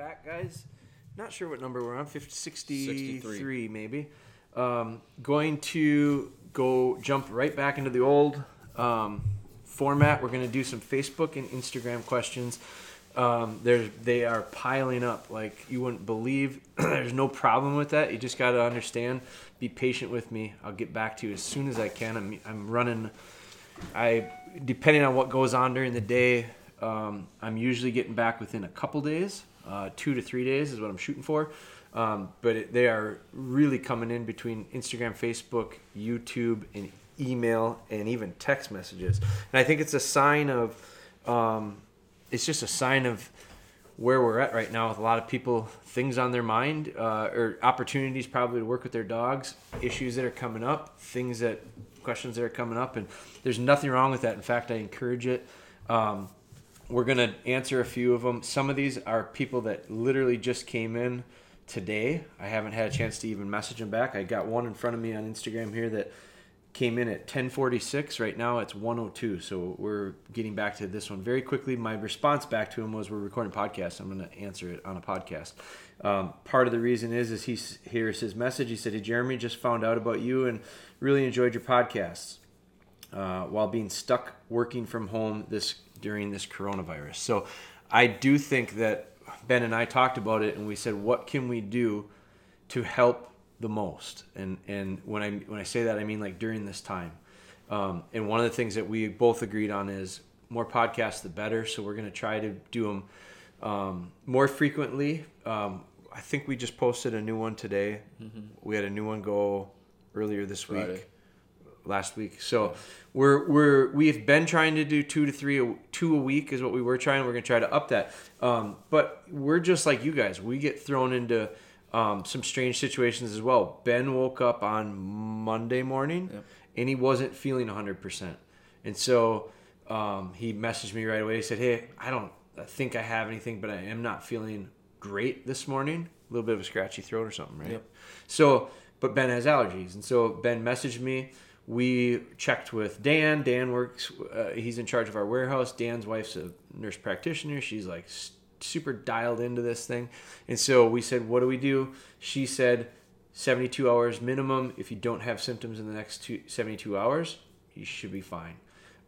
back, guys. Not sure what number we're on. 50, 63, 63. maybe. Um, going to go jump right back into the old um, format. We're going to do some Facebook and Instagram questions. Um, they are piling up like you wouldn't believe. There's no problem with that. You just got to understand. Be patient with me. I'll get back to you as soon as I can. I'm, I'm running. I depending on what goes on during the day. Um, I'm usually getting back within a couple days. Uh, two to three days is what I'm shooting for. Um, but it, they are really coming in between Instagram, Facebook, YouTube, and email, and even text messages. And I think it's a sign of, um, it's just a sign of where we're at right now with a lot of people, things on their mind, uh, or opportunities probably to work with their dogs, issues that are coming up, things that, questions that are coming up. And there's nothing wrong with that. In fact, I encourage it. Um, we're going to answer a few of them. Some of these are people that literally just came in today. I haven't had a chance to even message them back. I got one in front of me on Instagram here that came in at 1046 right now it's 102 so we're getting back to this one very quickly my response back to him was we're recording podcast i'm going to answer it on a podcast um, part of the reason is is he hears his message he said hey jeremy just found out about you and really enjoyed your podcasts uh, while being stuck working from home this during this coronavirus. So I do think that Ben and I talked about it and we said, what can we do to help the most? And and when I when I say that, I mean like during this time. Um, and one of the things that we both agreed on is more podcasts, the better. So we're going to try to do them um, more frequently. Um, I think we just posted a new one today. Mm-hmm. We had a new one go earlier this Friday. week last week. So we're we're we've been trying to do two to three two a week is what we were trying. We're gonna try to up that. Um, but we're just like you guys. We get thrown into um, some strange situations as well. Ben woke up on Monday morning yep. and he wasn't feeling 100 percent, and so um, he messaged me right away. He said, "Hey, I don't think I have anything, but I am not feeling great this morning. A little bit of a scratchy throat or something, right?" Yep. So, but Ben has allergies, and so Ben messaged me we checked with Dan. Dan works, uh, he's in charge of our warehouse. Dan's wife's a nurse practitioner. She's like super dialed into this thing. And so we said, What do we do? She said, 72 hours minimum. If you don't have symptoms in the next two, 72 hours, you should be fine.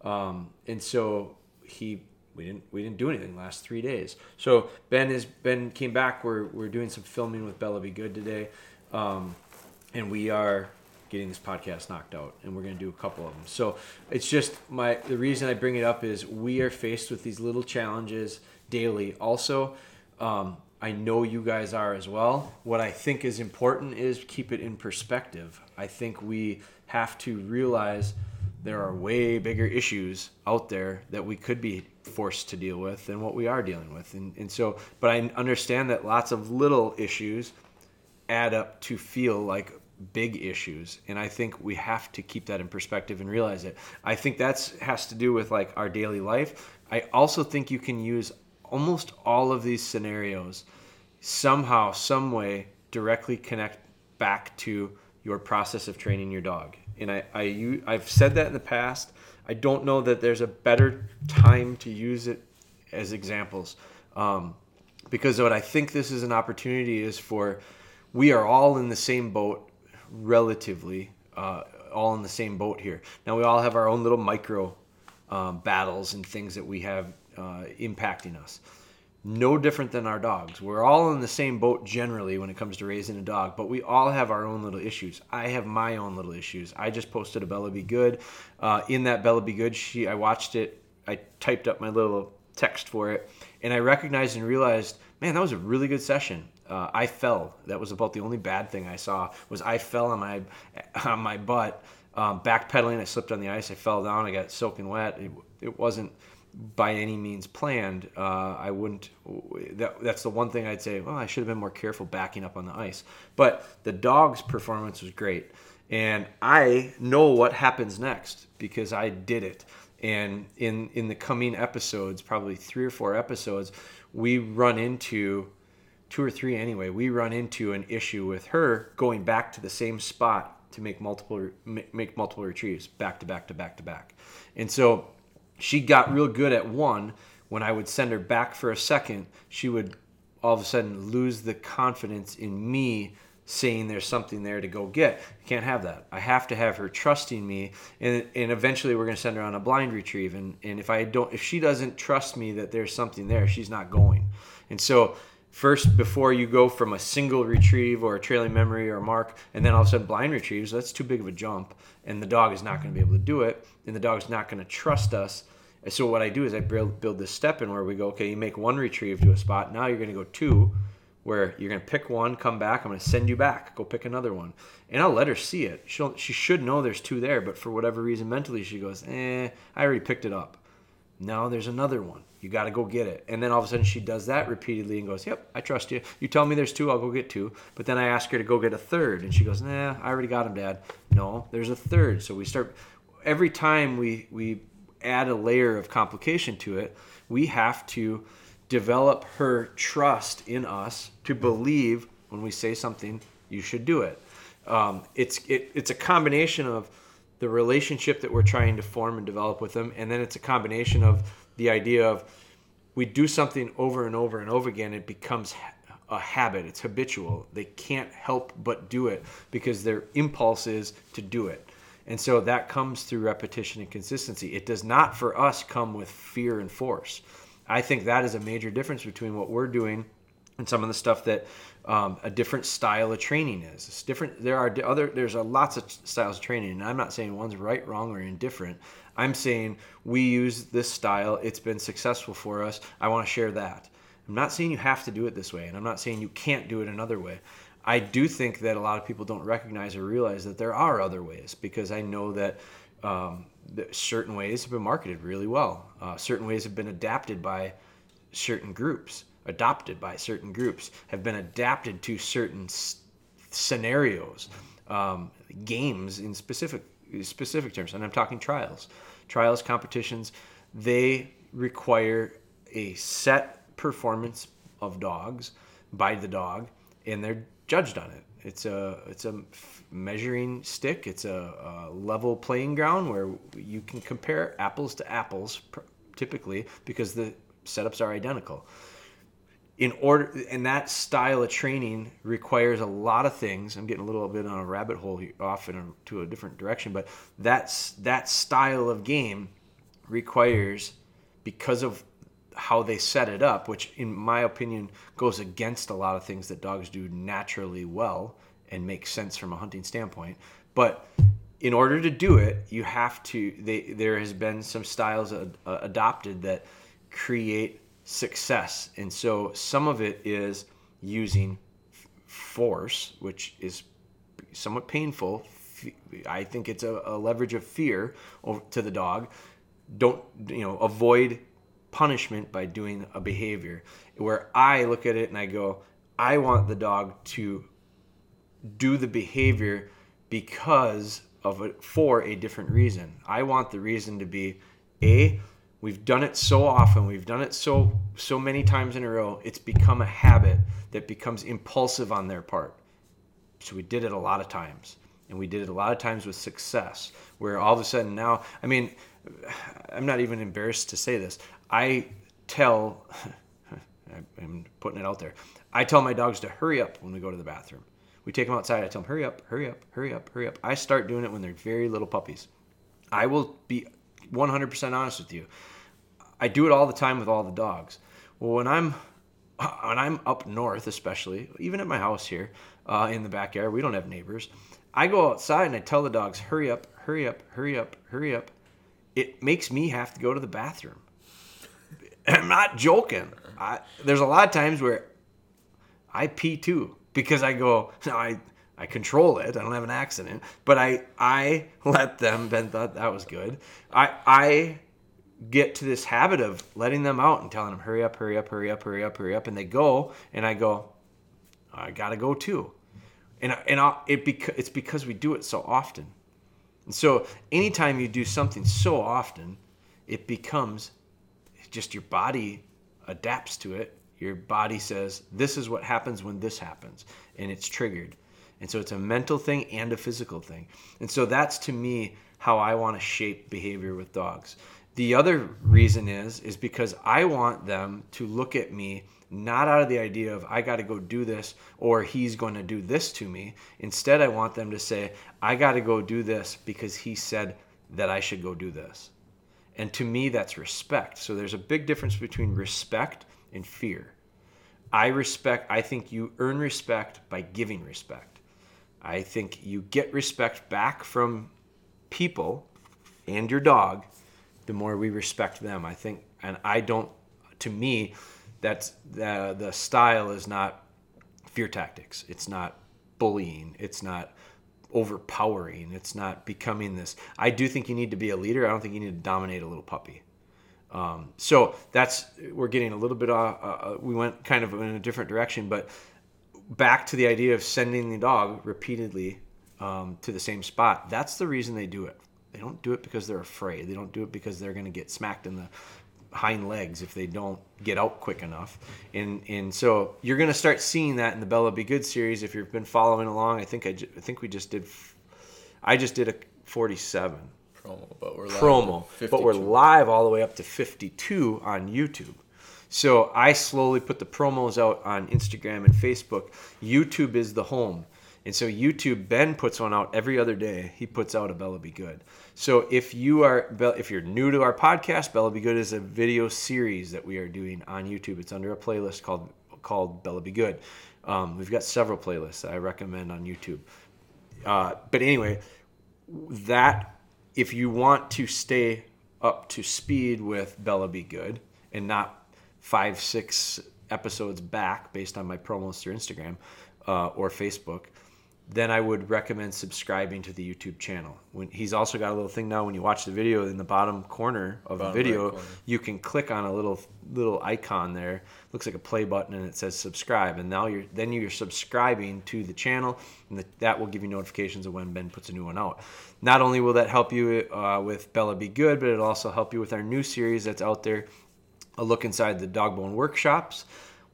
Um, and so he we didn't we didn't do anything last three days. So Ben is Ben came back. We're we're doing some filming with Bella Be Good today, um, and we are getting this podcast knocked out, and we're going to do a couple of them. So it's just my the reason I bring it up is we are faced with these little challenges daily. Also, um, I know you guys are as well. What I think is important is keep it in perspective. I think we have to realize there are way bigger issues out there that we could be forced to deal with than what we are dealing with. And, and so, but I understand that lots of little issues add up to feel like big issues and i think we have to keep that in perspective and realize it. I think that's has to do with like our daily life. I also think you can use almost all of these scenarios somehow some way directly connect back to your process of training your dog. And i, I you, i've said that in the past. I don't know that there's a better time to use it as examples um, because what i think this is an opportunity is for we are all in the same boat relatively uh, all in the same boat here. Now we all have our own little micro um, battles and things that we have uh, impacting us. No different than our dogs. We're all in the same boat generally when it comes to raising a dog, but we all have our own little issues. I have my own little issues. I just posted a Bella Be Good. Uh, in that Bella Be Good, she I watched it. I typed up my little text for it, and I recognized and realized, man, that was a really good session. Uh, I fell. That was about the only bad thing I saw. Was I fell on my on my butt, um, backpedaling. I slipped on the ice. I fell down. I got soaking wet. It, it wasn't by any means planned. Uh, I wouldn't. That, that's the one thing I'd say. Well, I should have been more careful backing up on the ice. But the dog's performance was great, and I know what happens next because I did it. And in in the coming episodes, probably three or four episodes, we run into two or three anyway, we run into an issue with her going back to the same spot to make multiple make multiple retrieves back to back to back to back. And so she got real good at one. When I would send her back for a second, she would all of a sudden lose the confidence in me saying there's something there to go get. I can't have that. I have to have her trusting me, and and eventually we're going to send her on a blind retrieve. And and if I don't, if she doesn't trust me that there's something there, she's not going. And so first before you go from a single retrieve or a trailing memory or a mark and then all of a sudden blind retrieves that's too big of a jump and the dog is not going to be able to do it and the dog's not going to trust us so what i do is i build, build this step in where we go okay you make one retrieve to a spot now you're going to go two where you're going to pick one come back i'm going to send you back go pick another one and i'll let her see it She'll, she should know there's two there but for whatever reason mentally she goes eh i already picked it up no there's another one you got to go get it. And then all of a sudden she does that repeatedly and goes, Yep, I trust you. You tell me there's two, I'll go get two. But then I ask her to go get a third. And she goes, Nah, I already got him, Dad. No, there's a third. So we start, every time we, we add a layer of complication to it, we have to develop her trust in us to believe when we say something, you should do it. Um, it's, it, it's a combination of the relationship that we're trying to form and develop with them. And then it's a combination of, the idea of we do something over and over and over again, it becomes a habit. It's habitual. They can't help but do it because their impulse is to do it. And so that comes through repetition and consistency. It does not for us come with fear and force. I think that is a major difference between what we're doing and some of the stuff that um, a different style of training is. It's different. There are other. There's a lots of styles of training, and I'm not saying one's right, wrong, or indifferent. I'm saying we use this style. It's been successful for us. I want to share that. I'm not saying you have to do it this way, and I'm not saying you can't do it another way. I do think that a lot of people don't recognize or realize that there are other ways because I know that, um, certain ways have been marketed really well. Uh, certain ways have been adapted by certain groups, adopted by certain groups, have been adapted to certain s- scenarios, um, games in specific specific terms, and I'm talking trials. Trials, competitions, they require a set performance of dogs by the dog, and they're judged on it. It's a it's a measuring stick. It's a, a level playing ground where you can compare apples to apples, typically because the setups are identical in order and that style of training requires a lot of things i'm getting a little bit on a rabbit hole off in a, to a different direction but that's that style of game requires because of how they set it up which in my opinion goes against a lot of things that dogs do naturally well and makes sense from a hunting standpoint but in order to do it you have to they, there has been some styles ad, uh, adopted that create success. And so some of it is using force, which is somewhat painful. I think it's a, a leverage of fear to the dog. Don't, you know, avoid punishment by doing a behavior where I look at it and I go, I want the dog to do the behavior because of it for a different reason. I want the reason to be a We've done it so often. We've done it so so many times in a row. It's become a habit that becomes impulsive on their part. So we did it a lot of times, and we did it a lot of times with success. Where all of a sudden now, I mean, I'm not even embarrassed to say this. I tell, I'm putting it out there. I tell my dogs to hurry up when we go to the bathroom. We take them outside. I tell them, hurry up, hurry up, hurry up, hurry up. I start doing it when they're very little puppies. I will be 100% honest with you. I do it all the time with all the dogs. Well, when I'm when I'm up north, especially even at my house here uh, in the backyard, we don't have neighbors. I go outside and I tell the dogs, "Hurry up, hurry up, hurry up, hurry up." It makes me have to go to the bathroom. I'm not joking. I, there's a lot of times where I pee too because I go. no, I I control it. I don't have an accident, but I I let them. Ben thought that was good. I I get to this habit of letting them out and telling them, hurry up, hurry up, hurry up, hurry up, hurry up. And they go, and I go, I got to go too. And, and i it beca- it's because we do it so often. And so anytime you do something so often, it becomes just your body adapts to it. Your body says, this is what happens when this happens. And it's triggered. And so it's a mental thing and a physical thing. And so that's to me how I want to shape behavior with dogs The other reason is is because I want them to look at me not out of the idea of I got to go do this or he's going to do this to me. Instead, I want them to say, I got to go do this because he said that I should go do this. And to me, that's respect. So there's a big difference between respect and fear. I respect, I think you earn respect by giving respect. I think you get respect back from people and your dog the more we respect them. I think, and I don't, to me, that's the, the style is not fear tactics. It's not bullying. It's not overpowering. It's not becoming this. I do think you need to be a leader. I don't think you need to dominate a little puppy. Um, so that's we're getting a little bit off. Uh, uh, we went kind of in a different direction, but back to the idea of sending the dog repeatedly um, to the same spot. That's the reason they do it. They don't do it because they're afraid. They don't do it because they're going to get smacked in the hind legs if they don't get out quick enough. And and so you're going to start seeing that in the Bella Be Good series if you've been following along. I think I, I think we just did I just did a 47 promo, but we're promo, but we're live all the way up to 52 on YouTube. So I slowly put the promos out on Instagram and Facebook. YouTube is the home. And so YouTube, Ben puts one out every other day. He puts out a Bella Be Good. So if you are if you're new to our podcast, Bella Be Good is a video series that we are doing on YouTube. It's under a playlist called called Bella Be Good. Um, we've got several playlists I recommend on YouTube. Uh, but anyway, that if you want to stay up to speed with Bella Be Good and not five six episodes back based on my promos through Instagram uh, or Facebook then I would recommend subscribing to the YouTube channel. When he's also got a little thing now when you watch the video in the bottom corner of bottom the video, right you can click on a little little icon there. Looks like a play button and it says subscribe and now you're then you're subscribing to the channel and the, that will give you notifications of when Ben puts a new one out. Not only will that help you uh, with Bella Be Good, but it'll also help you with our new series that's out there, a look inside the dog bone workshops.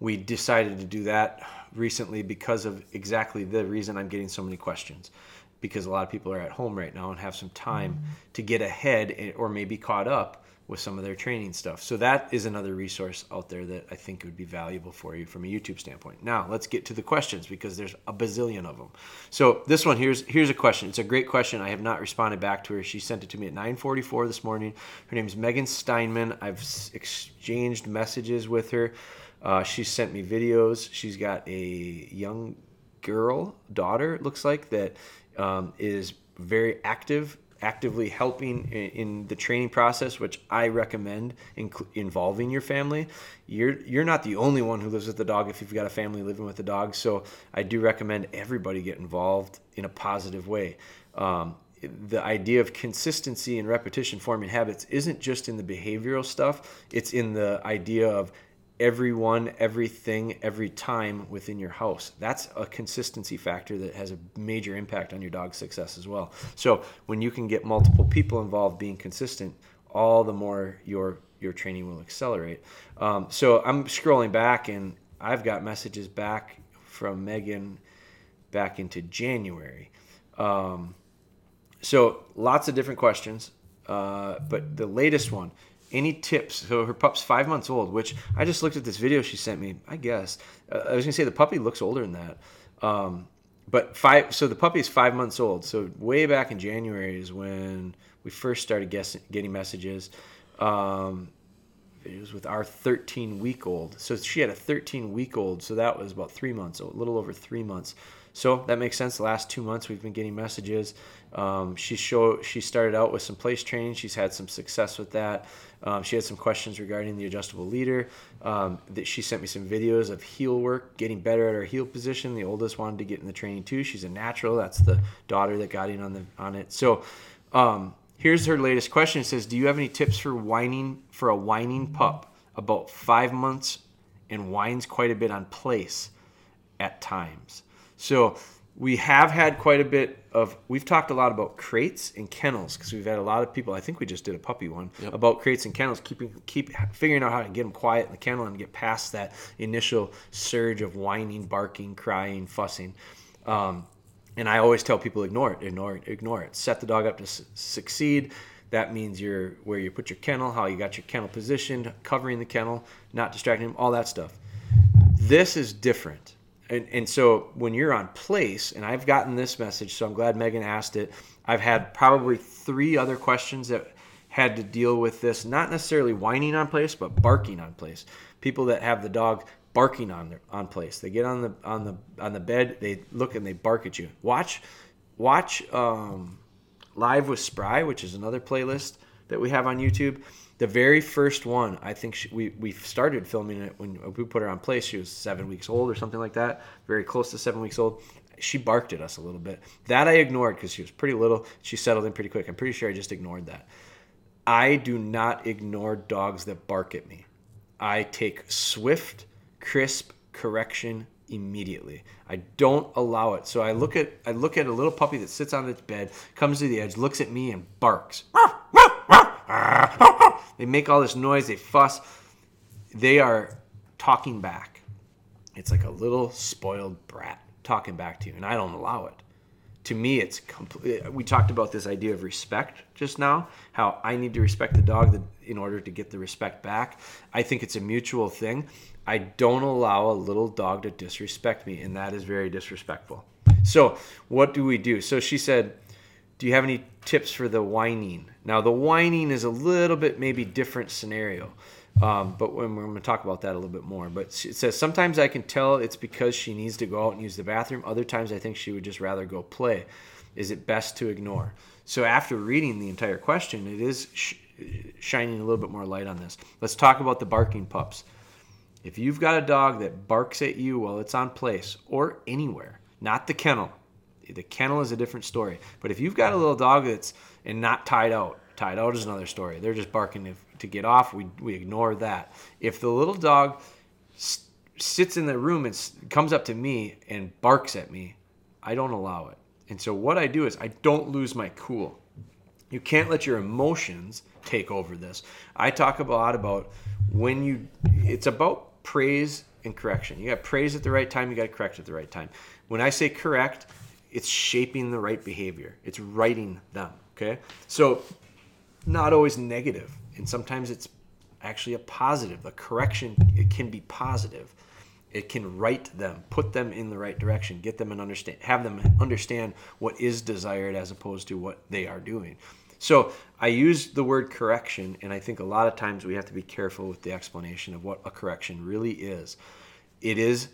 We decided to do that recently because of exactly the reason I'm getting so many questions. Because a lot of people are at home right now and have some time mm-hmm. to get ahead or maybe caught up with some of their training stuff. So that is another resource out there that I think would be valuable for you from a YouTube standpoint. Now let's get to the questions because there's a bazillion of them. So this one here's here's a question. It's a great question. I have not responded back to her. She sent it to me at 9:44 this morning. Her name is Megan Steinman. I've exchanged messages with her. Uh, she sent me videos. She's got a young girl, daughter, looks like, that um, is very active, actively helping in, in, the training process, which I recommend involving your family. You're you're not the only one who lives with the dog if you've got a family living with a dog. So I do recommend everybody get involved in a positive way. Um, the idea of consistency and repetition forming habits isn't just in the behavioral stuff it's in the idea of everyone, everything, every time within your house. That's a consistency factor that has a major impact on your dog's success as well. So when you can get multiple people involved being consistent, all the more your your training will accelerate. Um, so I'm scrolling back and I've got messages back from Megan back into January. Um, so lots of different questions, uh, but the latest one any tips? So her pup's five months old, which I just looked at this video she sent me. I guess uh, I was gonna say the puppy looks older than that, um, but five. So the puppy is five months old. So way back in January is when we first started guessing, getting messages. Um, it was with our 13 week old. So she had a 13 week old. So that was about three months a little over three months. So that makes sense. The last two months we've been getting messages. Um, she show she started out with some place training. She's had some success with that. Um, she had some questions regarding the adjustable leader. Um, that she sent me some videos of heel work, getting better at her heel position. The oldest wanted to get in the training too. She's a natural. That's the daughter that got in on the on it. So um, here's her latest question. It says, "Do you have any tips for whining for a whining pup about five months and whines quite a bit on place at times?" So we have had quite a bit of we've talked a lot about crates and kennels because we've had a lot of people i think we just did a puppy one yep. about crates and kennels keeping keep figuring out how to get them quiet in the kennel and get past that initial surge of whining barking crying fussing um, and i always tell people ignore it ignore it ignore it set the dog up to su- succeed That means you're where you put your kennel, how you got your kennel positioned, covering the kennel, not distracting him, all that stuff. This is different. And, and so when you're on place, and I've gotten this message, so I'm glad Megan asked it. I've had probably three other questions that had to deal with this, not necessarily whining on place, but barking on place. People that have the dog barking on their on place. They get on the on the on the bed, they look and they bark at you. Watch watch um, live with Spry, which is another playlist that we have on YouTube. The very first one, I think she, we we started filming it when we put her on place. She was seven weeks old or something like that, very close to seven weeks old. She barked at us a little bit. That I ignored because she was pretty little. She settled in pretty quick. I'm pretty sure I just ignored that. I do not ignore dogs that bark at me. I take swift, crisp correction immediately. I don't allow it. So I look at I look at a little puppy that sits on its bed, comes to the edge, looks at me and barks. They make all this noise, they fuss. They are talking back. It's like a little spoiled brat talking back to you, and I don't allow it. To me it's complete we talked about this idea of respect just now how i need to respect the dog in order to get the respect back. I think it's a mutual thing. I don't allow a little dog to disrespect me and that is very disrespectful. So what do we do? So she said do you have any tips for the whining now the whining is a little bit maybe different scenario um, but when we're going to talk about that a little bit more. But it says sometimes I can tell it's because she needs to go out and use the bathroom. Other times I think she would just rather go play. Is it best to ignore? So after reading the entire question, it is sh- shining a little bit more light on this. Let's talk about the barking pups. If you've got a dog that barks at you while it's on place or anywhere, not the kennel. The kennel is a different story. But if you've got a little dog that's and not tied out, tied out is another story. They're just barking if to get off, we, we ignore that. If the little dog sits in the room and comes up to me and barks at me, I don't allow it. And so what I do is I don't lose my cool. You can't let your emotions take over this. I talk a lot about when you, it's about praise and correction. You got praise at the right time, you got to correct at the right time. When I say correct, it's shaping the right behavior, it's writing them. Okay? So, not always negative and sometimes it's actually a positive. A correction it can be positive. It can right them, put them in the right direction, get them and understand, have them understand what is desired as opposed to what they are doing. So I use the word correction, and I think a lot of times we have to be careful with the explanation of what a correction really is. It is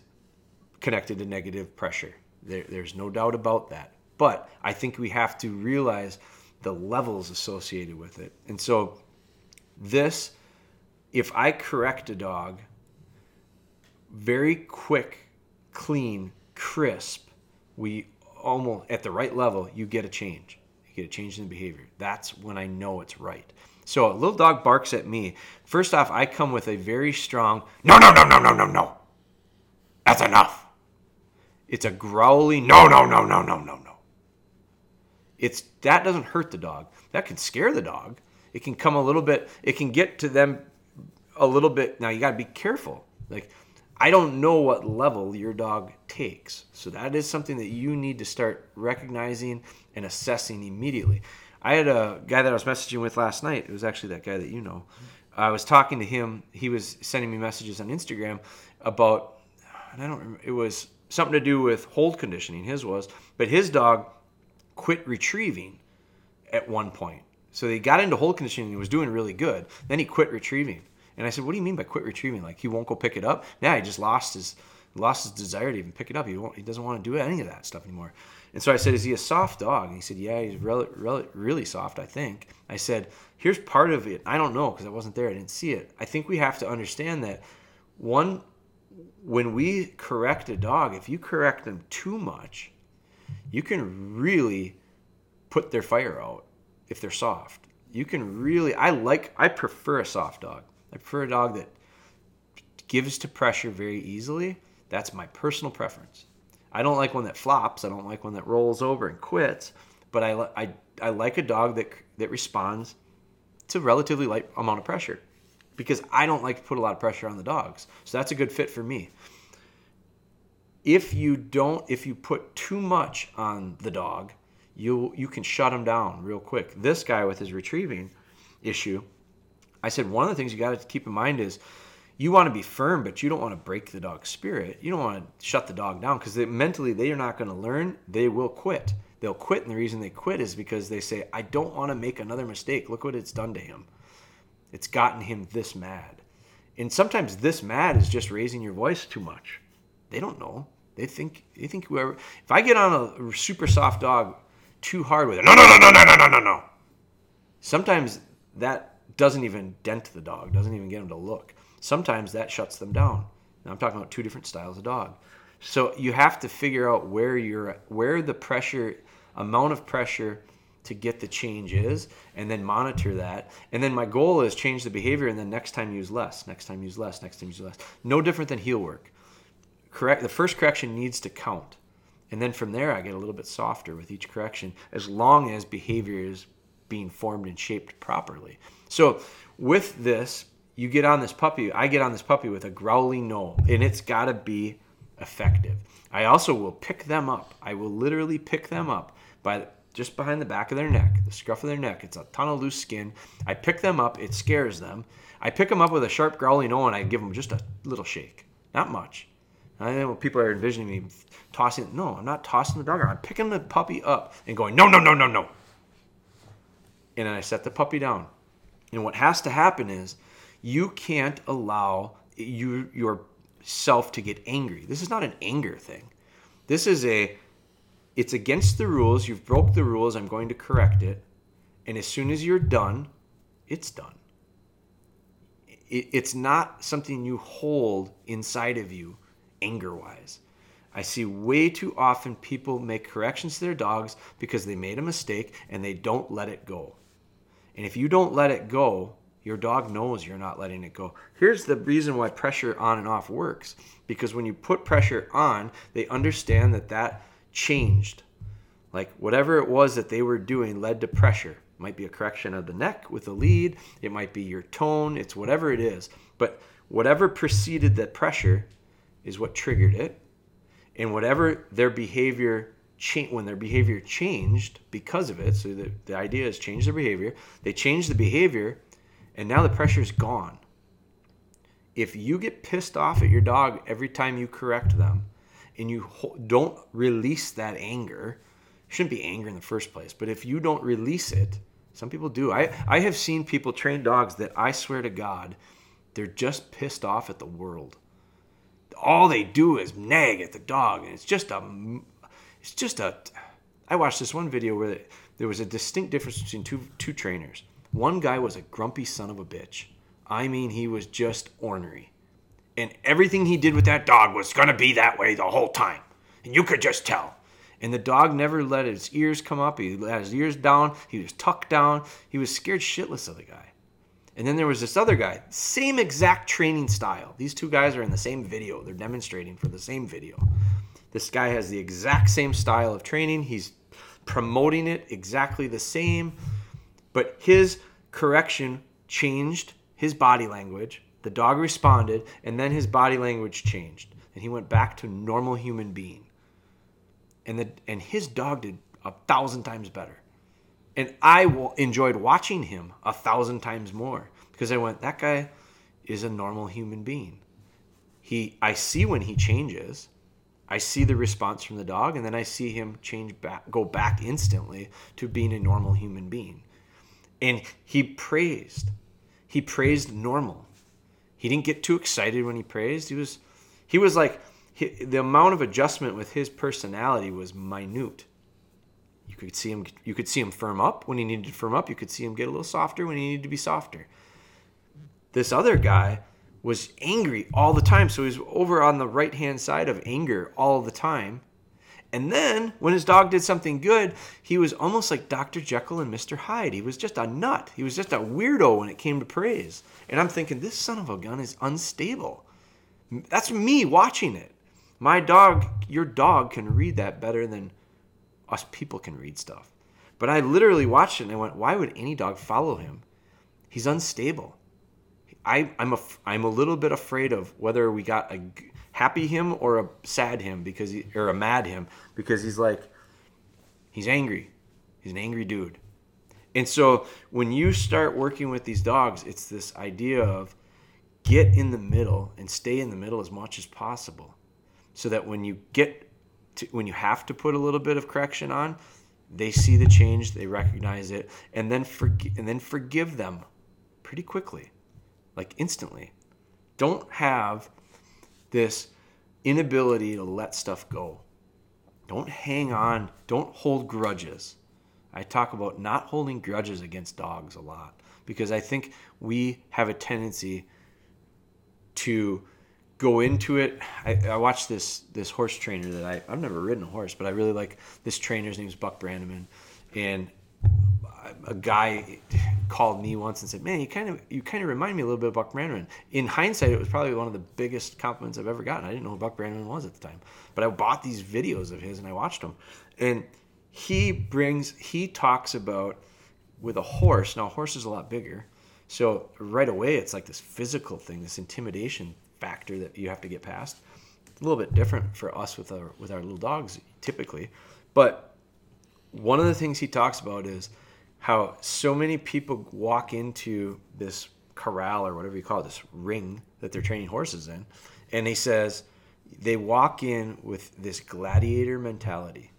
connected to negative pressure. There, there's no doubt about that. But I think we have to realize the levels associated with it. And so this, if I correct a dog, very quick, clean, crisp, we almost at the right level, you get a change. You get a change in the behavior. That's when I know it's right. So a little dog barks at me. First off, I come with a very strong no, no, no, no, no, no, no. That's enough. It's a growly no, no, no, no, no, no, no. It's that doesn't hurt the dog. That can scare the dog. It can come a little bit it can get to them a little bit. Now you got to be careful. Like i don't know what level your dog takes. So that is something that you need to start recognizing and assessing immediately. I had a guy that i was messaging with last night. It was actually that guy that you know. I was talking to him. He was sending me messages on instagram about and i don't remember it was something to do with hold conditioning his was but his dog quit retrieving at one point so he got into hold conditioning and was doing really good. Then he quit retrieving. And I said, "What do you mean by quit retrieving? Like he won't go pick it up?" Now he just lost his lost his desire to even pick it up. He won't, he doesn't want to do any of that stuff anymore. And so I said, "Is he a soft dog?" And he said, "Yeah, he's really really, really soft, I think." I said, "Here's part of it. I don't know because I wasn't there. I didn't see it. I think we have to understand that one when we correct a dog, if you correct them too much, you can really put their fire out if they're soft. You can really I like I prefer a soft dog. I prefer a dog that gives to pressure very easily. That's my personal preference. I don't like one that flops. I don't like one that rolls over and quits. But I, I, I like a dog that that responds to relatively light amount of pressure because I don't like to put a lot of pressure on the dogs. So that's a good fit for me. If you don't, if you put too much on the dog, you you can shut him down real quick. This guy with his retrieving issue, I said one of the things you got to keep in mind is you want to be firm, but you don't want to break the dog's spirit. You don't want to shut the dog down because mentally they are not going to learn. They will quit. They'll quit, and the reason they quit is because they say, "I don't want to make another mistake. Look what it's done to him. It's gotten him this mad." And sometimes this mad is just raising your voice too much. They don't know. They think they think whoever. If I get on a super soft dog too hard with it, no, no, no, no, no, no, no, no, no. Sometimes that doesn't even dent the dog. Doesn't even get him to look sometimes that shuts them down. Now I'm talking about two different styles of dog. So you have to figure out where you're where the pressure amount of pressure to get the change is and then monitor that. And then my goal is change the behavior and then next time use less, next time use less, next time use less. No different than heel work. Correct the first correction needs to count. And then from there I get a little bit softer with each correction as long as behavior is being formed and shaped properly. So with this you get on this puppy, I get on this puppy with a growly no, and it's got to be effective. I also will pick them up. I will literally pick them up by just behind the back of their neck, the scruff of their neck. It's a ton of loose skin. I pick them up. It scares them. I pick them up with a sharp growly no, and I give them just a little shake, not much. I know people are envisioning me tossing. No, I'm not tossing the dog. I'm picking the puppy up and going, no, no, no, no, no. And then I set the puppy down. And what has to happen is you can't allow you yourself to get angry. This is not an anger thing. This is a it's against the rules. You've broke the rules. I'm going to correct it. And as soon as you're done, it's done. It's not something you hold inside of you anger wise. I see way too often people make corrections to their dogs because they made a mistake and they don't let it go. And if you don't let it go, your dog knows you're not letting it go. Here's the reason why pressure on and off works because when you put pressure on, they understand that that changed. Like whatever it was that they were doing led to pressure. It might be a correction of the neck with a lead, it might be your tone, it's whatever it is. But whatever preceded that pressure is what triggered it. And whatever their behavior cha- when their behavior changed because of it, so the, the idea is change their behavior. They changed the behavior and now the pressure's gone. If you get pissed off at your dog every time you correct them and you don't release that anger, shouldn't be anger in the first place, but if you don't release it, some people do. I, I have seen people train dogs that I swear to God, they're just pissed off at the world. All they do is nag at the dog, and it's just a, it's just a. I watched this one video where there was a distinct difference between two two trainers. One guy was a grumpy son of a bitch. I mean, he was just ornery. And everything he did with that dog was going to be that way the whole time. And you could just tell. And the dog never let his ears come up. He let his ears down. He was tucked down. He was scared shitless of the guy. And then there was this other guy, same exact training style. These two guys are in the same video. They're demonstrating for the same video. This guy has the exact same style of training. He's promoting it exactly the same. But his correction changed his body language. The dog responded, and then his body language changed, and he went back to normal human being. And the and his dog did a thousand times better, and I enjoyed watching him a thousand times more because I went, that guy is a normal human being. He, I see when he changes. I see the response from the dog, and then I see him change back, go back instantly to being a normal human being. And he praised. He praised normal. He didn't get too excited when he praised. He was he was like he, the amount of adjustment with his personality was minute. You could see him you could see him firm up when he needed to firm up. You could see him get a little softer when he needed to be softer. This other guy was angry all the time, so he was over on the right-hand side of anger all the time and then when his dog did something good, he was almost like Dr. Jekyll and Mr. Hyde. He was just a nut. He was just a weirdo when it came to praise. And I'm thinking, this son of a gun is unstable. That's me watching it. My dog, your dog can read that better than us people can read stuff. But I literally watched it and I went, why would any dog follow him? He's unstable. I, I'm a, I'm a little bit afraid of whether we got a happy him or a sad him because he or a mad him because he's like he's angry He's an angry dude. And so when you start working with these dogs, it's this idea of get in the middle and stay in the middle as much as possible so that when you get to, when you have to put a little bit of correction on, they see the change, they recognize it, and then forgive and then forgive them pretty quickly, like instantly. Don't have this inability to let stuff go. Don't hang on. Don't hold grudges. I talk about not holding grudges against dogs a lot because I think we have a tendency to go into it. I, I watched this this horse trainer that I I've never ridden a horse, but I really like this trainer's name is Buck Brannaman, and a guy called me once and said, "Man, you kind of you kind of remind me a little bit of Buck Brannaman." In hindsight, it was probably one of the biggest compliments I've ever gotten. I didn't know who Buck Brannaman was at the time, but I bought these videos of his and I watched them, and he brings he talks about with a horse. Now, a horse is a lot bigger, so right away it's like this physical thing, this intimidation factor that you have to get past. A little bit different for us with our with our little dogs typically, but one of the things he talks about is how so many people walk into this corral or whatever you call it, this ring that they're training horses in, and he says they walk in with this gladiator mentality.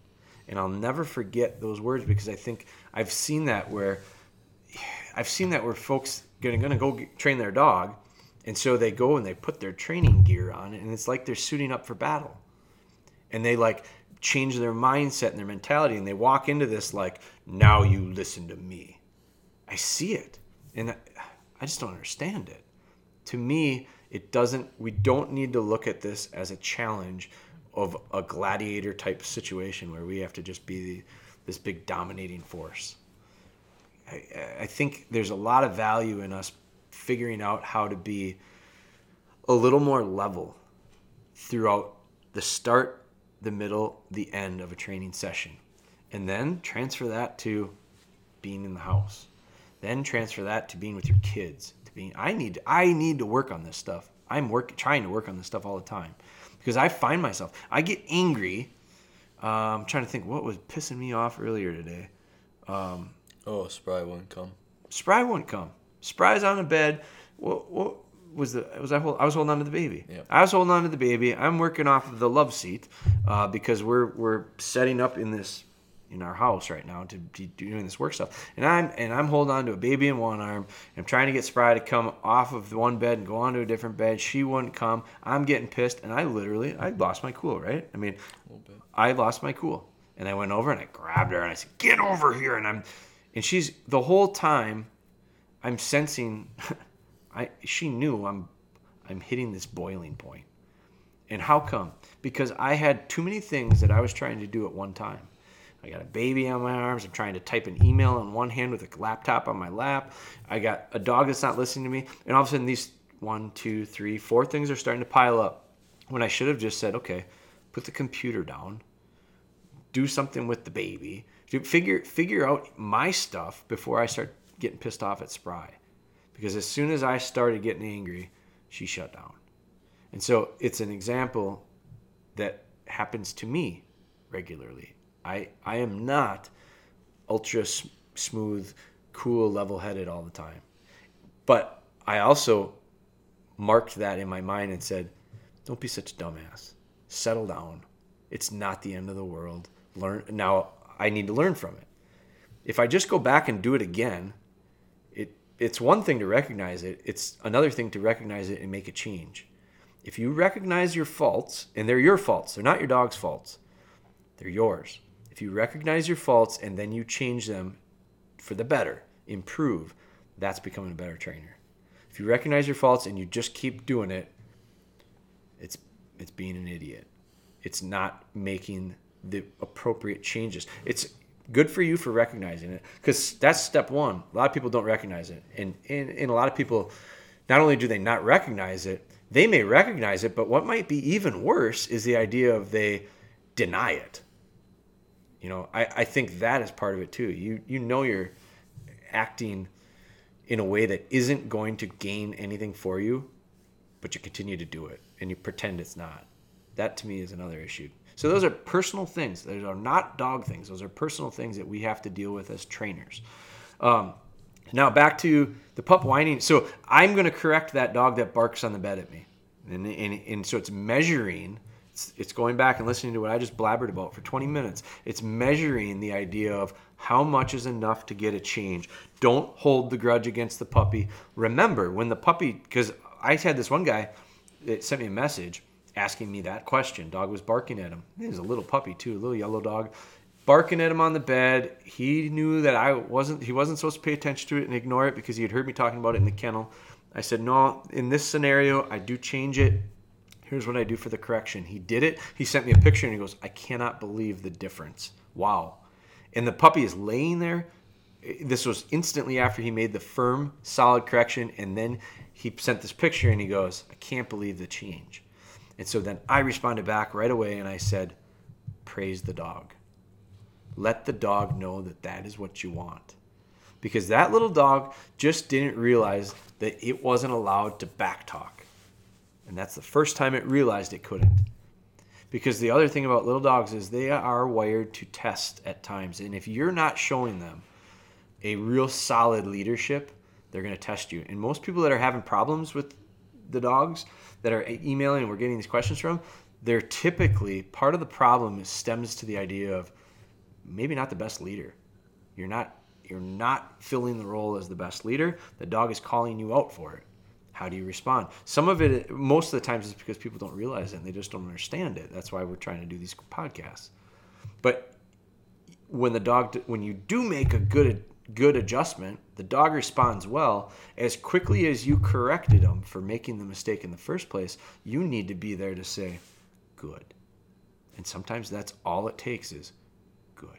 And I'll never forget those words because I think I've seen that where I've seen that where folks are going to go train their dog, and so they go and they put their training gear on, and it's like they're suiting up for battle, and they like change their mindset and their mentality and they walk into this like now you listen to me. I see it and i just don't understand it. To me it doesn't we don't need to look at this as a challenge of a gladiator type situation where we have to just be this big dominating force. I, I think there's a lot of value in us figuring out how to be a little more level throughout the start the middle, the end of a training session. And then transfer that to being in the house. Then transfer that to being with your kids. To being I need I need to work on this stuff. I'm work trying to work on this stuff all the time. Because I find myself I get angry. Um, I'm trying to think what was pissing me off earlier today. Um, oh, Spry wouldn't come. Spry wouldn't come. Spry's on the bed. What, what, was the was I hold, I was holding on to the baby. Yep. I was holding on to the baby. I'm working off of the love seat uh, because we're we're setting up in this in our house right now to be doing this work stuff. And I'm and I'm holding on to a baby in one arm. I'm trying to get Spry to come off of the one bed and go onto a different bed. She wouldn't come. I'm getting pissed, and I literally I lost my cool. Right? I mean, I lost my cool, and I went over and I grabbed her and I said, "Get over here!" And I'm and she's the whole time I'm sensing. I she knew I'm I'm hitting this boiling point. And how come? Because I had too many things that I was trying to do at one time. I got a baby on my arms. I'm trying to type an email on one hand with a laptop on my lap. I got a dog that's not listening to me. And all of a sudden, these one, two, three, four things are starting to pile up. When I should have just said, okay, put the computer down, do something with the baby, figure figure out my stuff before I start getting pissed off at Spry because as soon as I started getting angry, she shut down. And so it's an example that happens to me regularly. I I am not ultra s- smooth, cool, level-headed all the time. But I also marked that in my mind and said, "Don't be such a dumbass. Settle down. It's not the end of the world. Learn now. I need to learn from it. If I just go back and do it again, it's one thing to recognize it, it's another thing to recognize it and make a change. If you recognize your faults, and they're your faults, they're not your dog's faults, they're yours. If you recognize your faults and then you change them for the better, improve, that's becoming a better trainer. If you recognize your faults and you just keep doing it, it's it's being an idiot. It's not making the appropriate changes. It's good for you for recognizing it because that's step one. A lot of people don't recognize it. And, and, and a lot of people not only do they not recognize it they may recognize it but what might be even worse is the idea of they deny it. You know i, I think that is part of it too. You you know you're acting in a way that isn't going to gain anything for you but you continue to do it and you pretend it's not. That to me is another issue. So those are personal things. Those are not dog things. Those are personal things that we have to deal with as trainers. Um, now back to the pup whining. So I'm going to correct that dog that barks on the bed at me, and and, and so it's measuring. It's, it's going back and listening to what I just blabbered about for 20 minutes. It's measuring the idea of how much is enough to get a change. Don't hold the grudge against the puppy. Remember when the puppy, because I had this one guy that sent me a message asking me that question. Dog was barking at him. He was a little puppy too, a little yellow dog, barking at him on the bed. He knew that I wasn't. He wasn't supposed to pay attention to it and ignore it because he had heard me talking about it in the kennel. I said, no. In this scenario, I do change it. Here's what I do for the correction. He did it. He sent me a picture and he goes, I cannot believe the difference. Wow. And the puppy is laying there. This was instantly after he made the firm, solid correction. And then he sent this picture and he goes, I can't believe the change. And so then I responded back right away and I said, Praise the dog. Let the dog know that that is what you want. Because that little dog just didn't realize that it wasn't allowed to backtalk. And that's the first time it realized it couldn't. Because the other thing about little dogs is they are wired to test at times. And if you're not showing them a real solid leadership, they're going to test you. And most people that are having problems with the dogs, that are emailing and we're getting these questions from, they're typically part of the problem stems to the idea of maybe not the best leader. You're not you're not filling the role as the best leader. The dog is calling you out for it. How do you respond? Some of it, most of the times, is because people don't realize it and they just don't understand it. That's why we're trying to do these podcasts. But when the dog, when you do make a good good adjustment, the dog responds well. As quickly as you corrected him for making the mistake in the first place, you need to be there to say, good. And sometimes that's all it takes is good.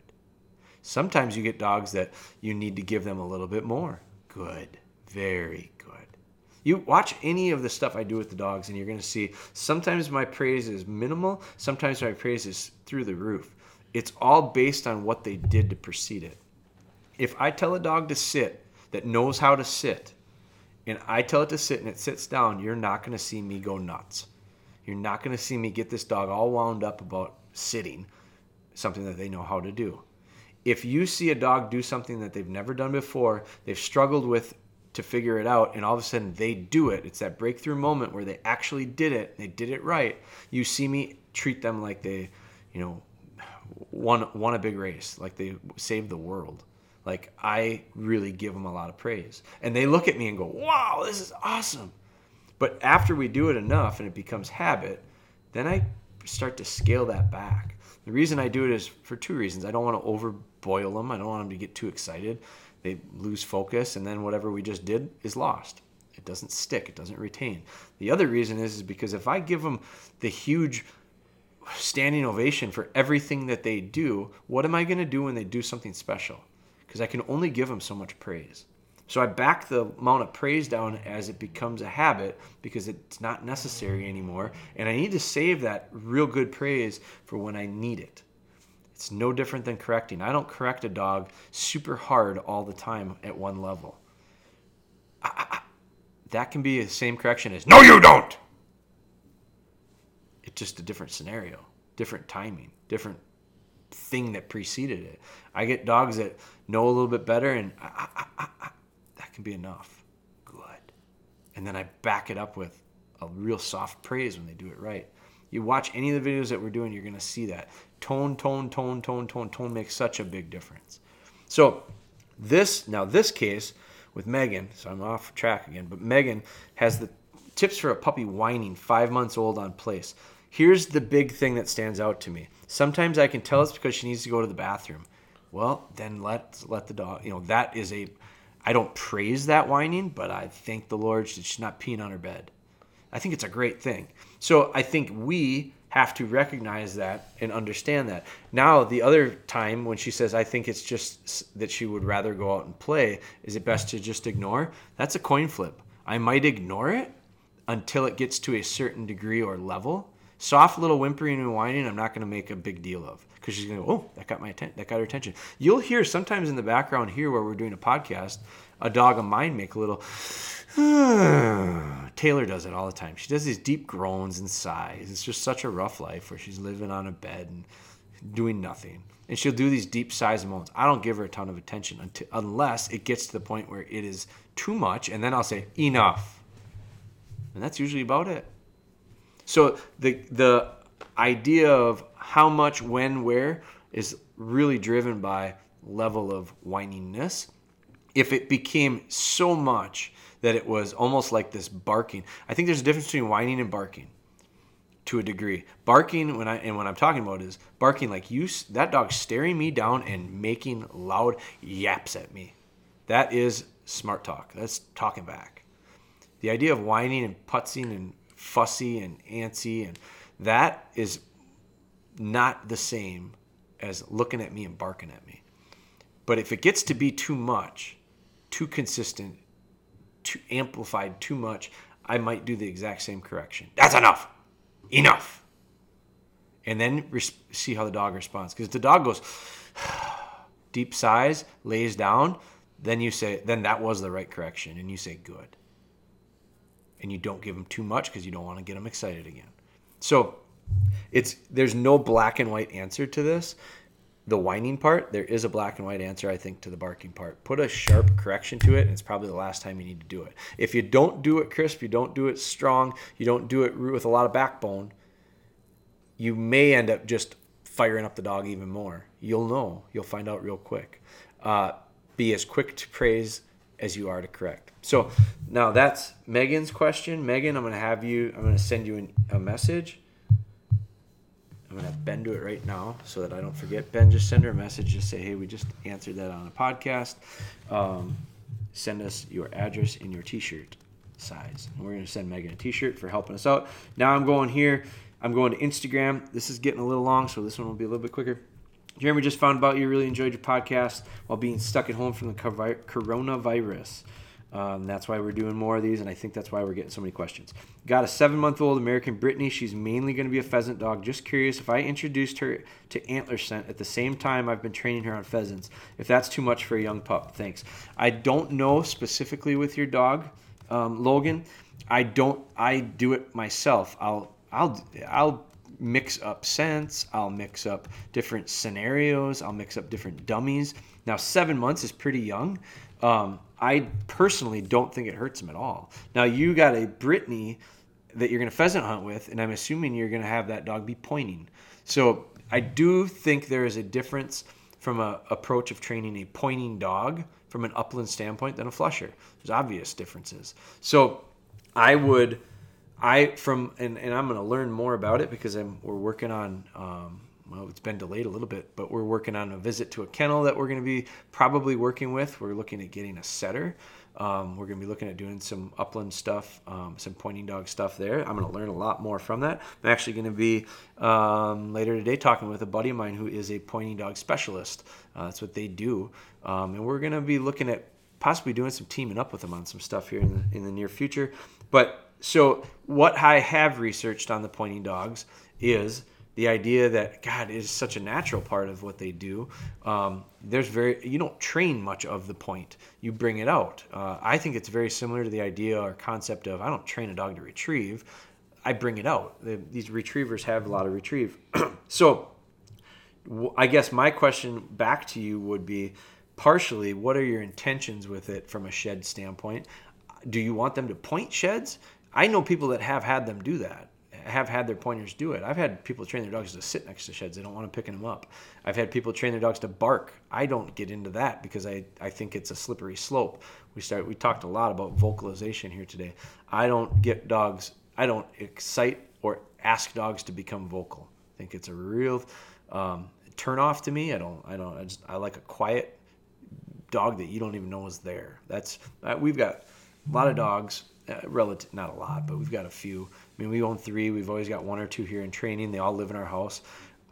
Sometimes you get dogs that you need to give them a little bit more. Good. Very good. You watch any of the stuff I do with the dogs, and you're going to see sometimes my praise is minimal, sometimes my praise is through the roof. It's all based on what they did to precede it. If I tell a dog to sit that knows how to sit, and I tell it to sit and it sits down, you're not going to see me go nuts. You're not going to see me get this dog all wound up about sitting, something that they know how to do. If you see a dog do something that they've never done before, they've struggled with to figure it out, and all of a sudden they do it, it's that breakthrough moment where they actually did it, they did it right. You see me treat them like they, you know, won won a big race, like they saved the world. Like I really give them a lot of praise. And they look at me and go, "Wow, this is awesome." But after we do it enough and it becomes habit, then I start to scale that back. The reason I do it is for two reasons. I don't want to overboil them. I don't want them to get too excited. They lose focus and then whatever we just did is lost. It doesn't stick, it doesn't retain. The other reason is, is because if I give them the huge standing ovation for everything that they do, what am I going to do when they do something special? Because I can only give him so much praise. So I back the amount of praise down as it becomes a habit because it's not necessary anymore. And I need to save that real good praise for when I need it. It's no different than correcting. I don't correct a dog super hard all the time at one level. That can be the same correction as, no, you don't! It's just a different scenario, different timing, different thing that preceded it. I get dogs that know a little bit better, and ah, ah, ah, that can be enough. Good. And then I back it up with a real soft praise when they do it right. You watch any of the videos that we're doing, you're going to see that. Tone, tone, tone, tone, tone, tone makes such a big difference. So, this, now this case with Megan, so I'm off track again, but Megan has the tips for a puppy whining five months old on place. Here's the big thing that stands out to me. Sometimes I can tell it's because she needs to go to the bathroom. Well, then let's let the dog. You know that is a. I don't praise that whining, but I thank the Lord that she's not peeing on her bed. I think it's a great thing. So I think we have to recognize that and understand that. Now, the other time when she says, I think it's just that she would rather go out and play, is it best to just ignore? That's a coin flip. I might ignore it until it gets to a certain degree or level. Soft little whimpering and whining, I'm not going to make a big deal of because she's going to go, oh, that got my. That got her attention. You'll hear sometimes in the background here where we're doing a podcast, a dog of mine make a little. Taylor does it all the time. She does these deep groans and sighs. It's just such a rough life where she's living on a bed and doing nothing. And she'll do these deep sighs and moans. I don't give her a ton of attention until, unless it gets to the point where it is too much, and then I'll say enough, and that's usually about it. So the the idea of how much, when, where is really driven by level of whininess. If it became so much that it was almost like this barking, I think there's a difference between whining and barking to a degree. Barking when I and what I'm talking about is barking like you that dog staring me down and making loud yaps at me. That is smart talk. That's talking back. The idea of whining and putzing and fussy and antsy and that is not the same as looking at me and barking at me. But if it gets to be too much, too consistent, too amplified too much, I might do the exact same correction. That's enough. Enough. And then res- see how the dog responds. Because if the dog goes deep sighs, lays down, then you say, then that was the right correction. And you say, good. And you don't give them too much because you don't want to get them excited again. So it's there's no black and white answer to this the whining part, there is a black and white answer, I think, to the barking part. Put a sharp correction to it, and it's probably the last time you need to do it. If you don't do it crisp, you don't do it strong, you don't do it with a lot of backbone, you may end up just firing up the dog even more. You'll know. You'll find out real quick. Uh, be as quick to praise as you are to correct. So now that's Megan's question. Megan, I'm going to have you, I'm going to send you an, a message I'm gonna have Ben do it right now so that I don't forget. Ben, just send her a message. Just say, hey, we just answered that on a podcast. Um, send us your address and your T-shirt size, and we're gonna send Megan a T-shirt for helping us out. Now I'm going here. I'm going to Instagram. This is getting a little long, so this one will be a little bit quicker. Jeremy just found out you really enjoyed your podcast while being stuck at home from the coronavirus. Um, that's why we're doing more of these, and I think that's why we're getting so many questions. Got a seven month old American Brittany. She's mainly going to be a pheasant dog. Just curious if I introduced her to antler scent at the same time I've been training her on pheasants, if that's too much for a young pup. Thanks. I don't know specifically with your dog, um, Logan. I don't. I do it myself. I'll. I'll. I'll mix up scents. I'll mix up different scenarios. I'll mix up different dummies. Now, seven months is pretty young. Um, I personally don't think it hurts him at all. Now you got a Brittany that you're going to pheasant hunt with, and I'm assuming you're going to have that dog be pointing. So I do think there is a difference from a approach of training a pointing dog from an upland standpoint than a flusher. There's obvious differences. So I would, I from and, and I'm going to learn more about it because I'm we're working on um, well, it's been delayed a little bit, but we're working on a visit to a kennel that we're going to be probably working with. We're looking at getting a setter. Um, we're going to be looking at doing some upland stuff, um, some pointing dog stuff there. I'm going to learn a lot more from that. I'm actually going to be um, later today talking with a buddy of mine who is a pointing dog specialist. Uh, that's what they do. Um, and we're going to be looking at possibly doing some teaming up with them on some stuff here in the, in the near future. But so, what I have researched on the pointing dogs is the idea that God is such a natural part of what they do. Um, there's very you don't train much of the point; you bring it out. Uh, I think it's very similar to the idea or concept of I don't train a dog to retrieve; I bring it out. The, these retrievers have a lot of retrieve. so, I guess my question back to you would be partially what are your intentions with it from a shed standpoint? Do you want them to point sheds? I know people that have had them do that have had their pointers do it. I've had people train their dogs to sit next to sheds. They don't want to picking them up. I've had people train their dogs to bark. I don't get into that because I, I think it's a slippery slope. We start we talked a lot about vocalization here today. I don't get dogs. I don't excite or ask dogs to become vocal. I think it's a real um, turn off to me. I don't. I don't. I just I like a quiet dog that you don't even know is there. That's uh, we've got a lot of dogs. Uh, relative, not a lot, but we've got a few I mean, we own three. We've always got one or two here in training. They all live in our house.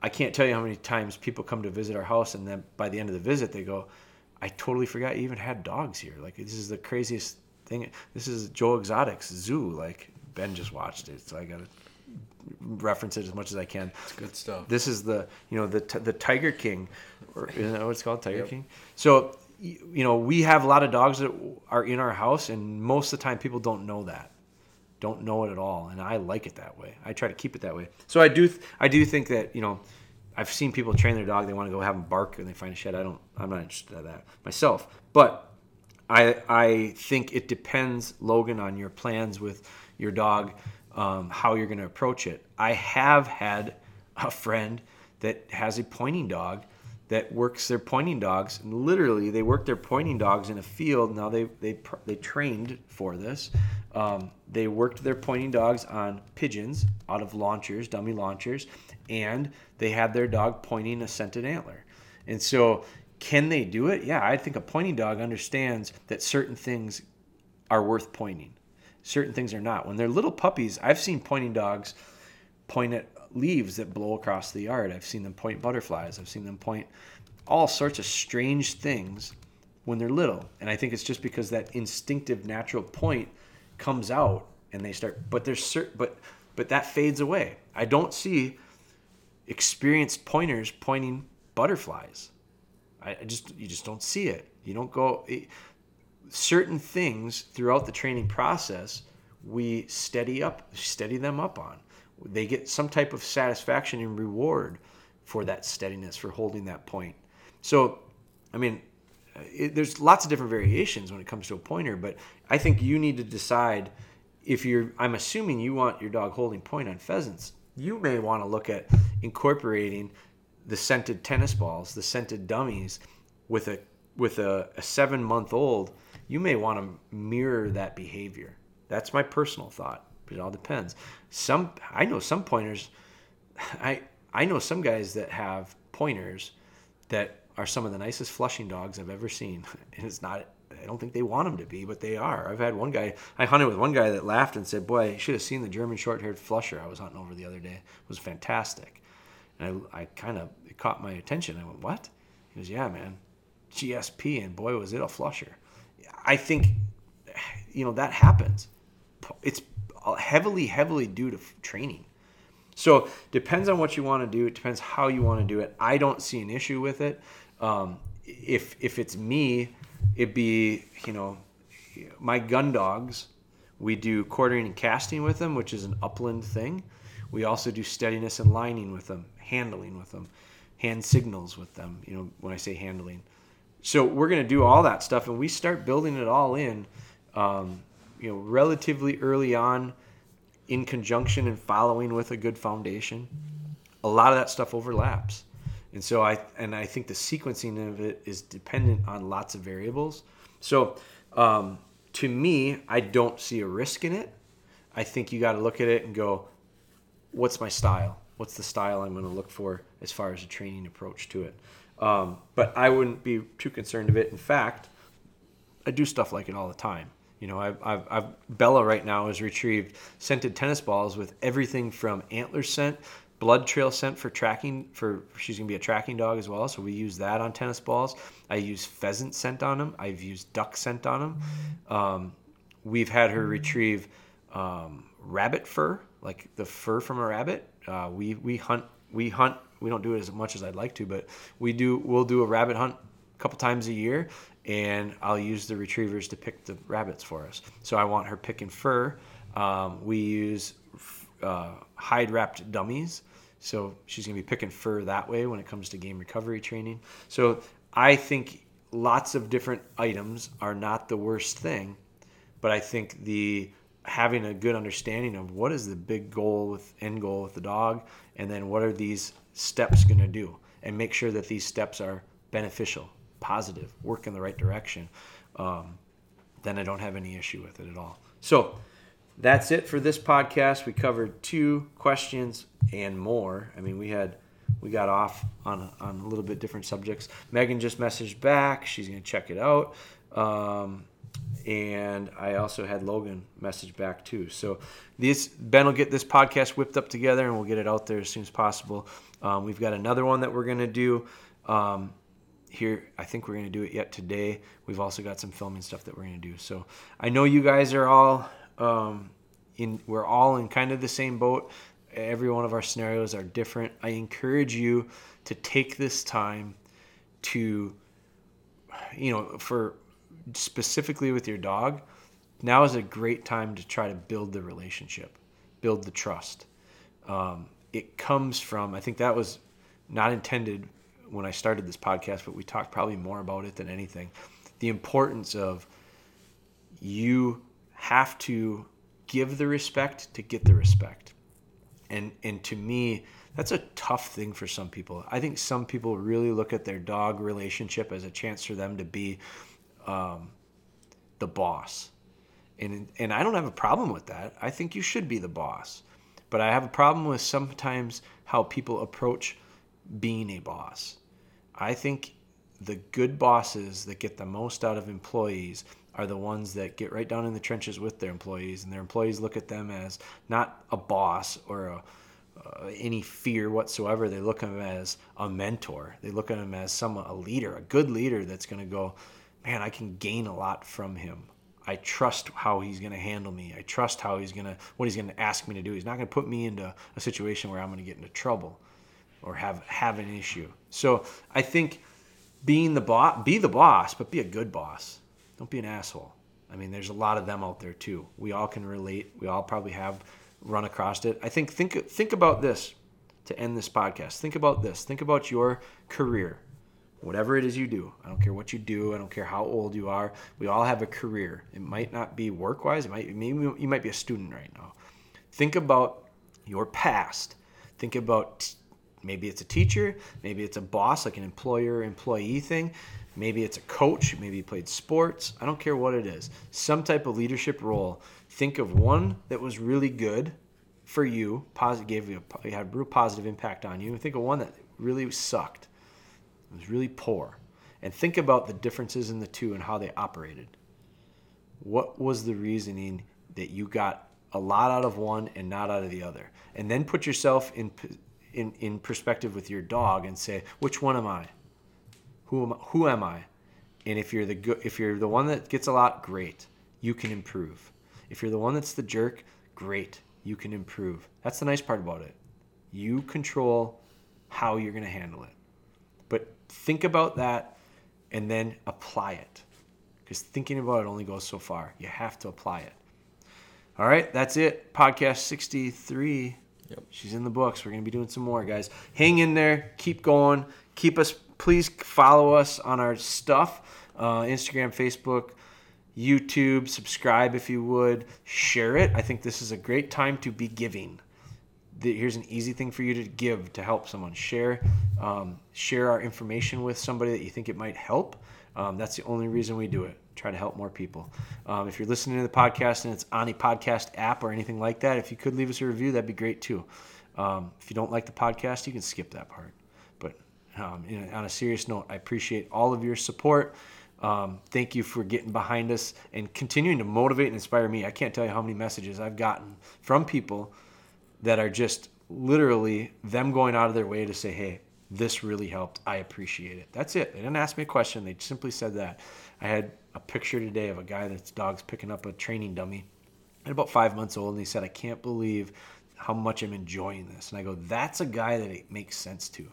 I can't tell you how many times people come to visit our house, and then by the end of the visit, they go, "I totally forgot you even had dogs here. Like this is the craziest thing. This is Joe Exotic's zoo. Like Ben just watched it, so I gotta reference it as much as I can. It's good stuff. This is the you know the the Tiger King, or is that what it's called, Tiger yep. King? So you know, we have a lot of dogs that are in our house, and most of the time people don't know that, don't know it at all, and I like it that way. I try to keep it that way. So I do, I do think that you know, I've seen people train their dog. They want to go have them bark, and they find a shed. I don't. I'm not interested in that myself. But I, I think it depends, Logan, on your plans with your dog, um, how you're going to approach it. I have had a friend that has a pointing dog that works their pointing dogs. And literally, they work their pointing dogs in a field. Now they they they trained for this. Um, they worked their pointing dogs on pigeons out of launchers, dummy launchers, and they had their dog pointing a scented antler. And so, can they do it? Yeah, I think a pointing dog understands that certain things are worth pointing, certain things are not. When they're little puppies, I've seen pointing dogs point at leaves that blow across the yard. I've seen them point butterflies. I've seen them point all sorts of strange things when they're little. And I think it's just because that instinctive natural point comes out and they start but there's certain but but that fades away. I don't see experienced pointers pointing butterflies. I, just you just don't see it. You don't go it, certain things throughout the training process we steady up steady them up on they get some type of satisfaction and reward for that steadiness, for holding that point. So, I mean, it, there's lots of different variations when it comes to a pointer, but I think you need to decide if you're. I'm assuming you want your dog holding point on pheasants. You may want to look at incorporating the scented tennis balls, the scented dummies, with a with a, a seven month old. You may want to mirror that behavior. That's my personal thought. It all depends. Some I know some pointers. I I know some guys that have pointers that are some of the nicest flushing dogs I've ever seen. And it's not. I don't think they want them to be, but they are. I've had one guy. I hunted with one guy that laughed and said, "Boy, I should have seen the German short-haired flusher I was hunting over the other day. It was fantastic." And I, I kind of it caught my attention. I went, "What?" He goes, "Yeah, man, GSP, and boy, was it a flusher." I think, you know, that happens. It's heavily, heavily due to training. So depends on what you want to do. It depends how you want to do it. I don't see an issue with it. Um, if if it's me, it'd be you know my gun dogs. We do quartering and casting with them, which is an upland thing. We also do steadiness and lining with them, handling with them, hand signals with them. You know when I say handling. So we're gonna do all that stuff, and we start building it all in. Um, you know relatively early on in conjunction and following with a good foundation a lot of that stuff overlaps. And so i and i think the sequencing of it is dependent on lots of variables. So um, to me i don't see a risk in it. I think you got to look at it and go what's my style? What's the style i'm going to look for as far as a training approach to it? Um, but i wouldn't be too concerned of it. In fact i do stuff like it all the time you know, I've, I've, I've, Bella right now has retrieved scented tennis balls with everything from antler scent, blood trail scent for tracking. For she's gonna be a tracking dog as well, so we use that on tennis balls. I use pheasant scent on them. I've used duck scent on them. Um, we've had her retrieve um, rabbit fur, like the fur from a rabbit. Uh, we we hunt we hunt. We don't do it as much as I'd like to, but we do. We'll do a rabbit hunt a couple times a year, and I'll use the retrievers to pick the rabbits for us. So I want her picking fur. Um, we use uh, hide wrapped dummies. So she's going to be picking fur that way when it comes to game recovery training. So I think lots of different items are not the worst thing, but I think the having a good understanding of what is the big goal with end goal with the dog and then what are these steps going to do and make sure that these steps are beneficial positive, work in the right direction, um, then I don't have any issue with it at all. So that's it for this podcast. We covered two questions and more. I mean, we had we got off on a, on a little bit different subjects. Megan just messaged back. She's to check it out. Um, and I also had Logan message back too. So this Ben will get this podcast whipped up together and we'll get it out there as soon as possible. Um, we've got another one that we're to do. Um, here i think we're going to do it yet today. We've also got some filming stuff that we're going to do. So i know you guys are all um, in we're all in kind of the same boat. Every one of our scenarios are different. I encourage you to take this time to you know, for specifically with your dog, now is a great time to try to build the relationship, build the trust. Um, it comes from, I think that was not intended when I started this podcast, but we talked probably more about it than anything. The importance of you have to give the respect to get the respect. And and to me, that's a tough thing for some people. I think some people really look at their dog relationship as a chance for them to be um, the boss. And and I don't have a problem with that. I think you should be the boss. But I have a problem with sometimes how people approach being a boss. I think the good bosses that get the most out of employees are the ones that get right down in the trenches with their employees, and their employees look at them as not a boss or a, uh, any fear whatsoever. They look at them as a mentor. They look at them as some a leader, a good leader that's going to go, man, I can gain a lot from him. I trust how he's going to handle me. I trust how he's going to what he's going to ask me to do. He's not going to put me into a situation where I'm going to get into trouble or have have an issue. So I think being the boss, be the boss, but be a good boss. Don't be an asshole. I mean, there's a lot of them out there too. We all can relate. We all probably have run across it. I think think think about this to end this podcast. Think about this. Think about your career. Whatever it is you do. I don't care what you do. I don't care how old you are. We all have a career. It might not be work-wise. It might maybe you might be a student right now. Think about your past. Think about maybe it's a teacher, maybe it's a boss like an employer employee thing. Maybe it's a coach, maybe you played sports. I don't care what it is. Some type of leadership role. Think of one that was really good for you, positive, gave you a, had a real positive impact on you. Think of one that really sucked. It was really poor. And think about the differences in the two and how they operated. What was the reasoning that you got a lot out of one and not out of the other? And then put yourself in in, in perspective with your dog and say, which one am I? Who am, who am I? And if you're the good, if you're the one that gets a lot, great, you can improve. If you're the one that's the jerk, great, you can improve. That's the nice part about it. You control how you're going to handle it. But think about that and then apply it. Because thinking about it only goes so far. You have to apply it. All right, that's it. Podcast 63. Yep. She's in the books. We're going to be doing some more, guys. Hang in there. Keep going. Keep us please follow us on our stuff uh, Instagram, Facebook, YouTube. Subscribe if you would. Share it. I think this is a great time to be giving. Here's an easy thing for you to give to help someone. Share, um, share our information with somebody that you think it might help. Um, that's the only reason we do it. Try to help more people. Um, if you're listening to the podcast and it's on a podcast app or anything like that, if you could leave us a review, that'd be great too. Um, if you don't like the podcast, you can skip that part. But um, on a serious note, I appreciate all of your support. Um, thank you for getting behind us and continuing to motivate and inspire me. I can't tell you how many messages I've gotten from people that are just literally them going out of their way to say, hey, this really helped. I appreciate it. That's it. They didn't ask me a question. They simply said that. I had a picture today of a guy that's dog's picking up a training dummy at about five months old, and he said, I can't believe how much I'm enjoying this. And I go, that's a guy that it makes sense to.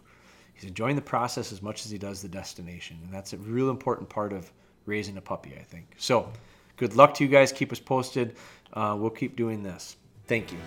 He's enjoying the process as much as he does the destination. And that's a real important part of raising a puppy, I think. So, good luck to you guys. Keep us posted. Uh, we'll keep doing this. Thank you.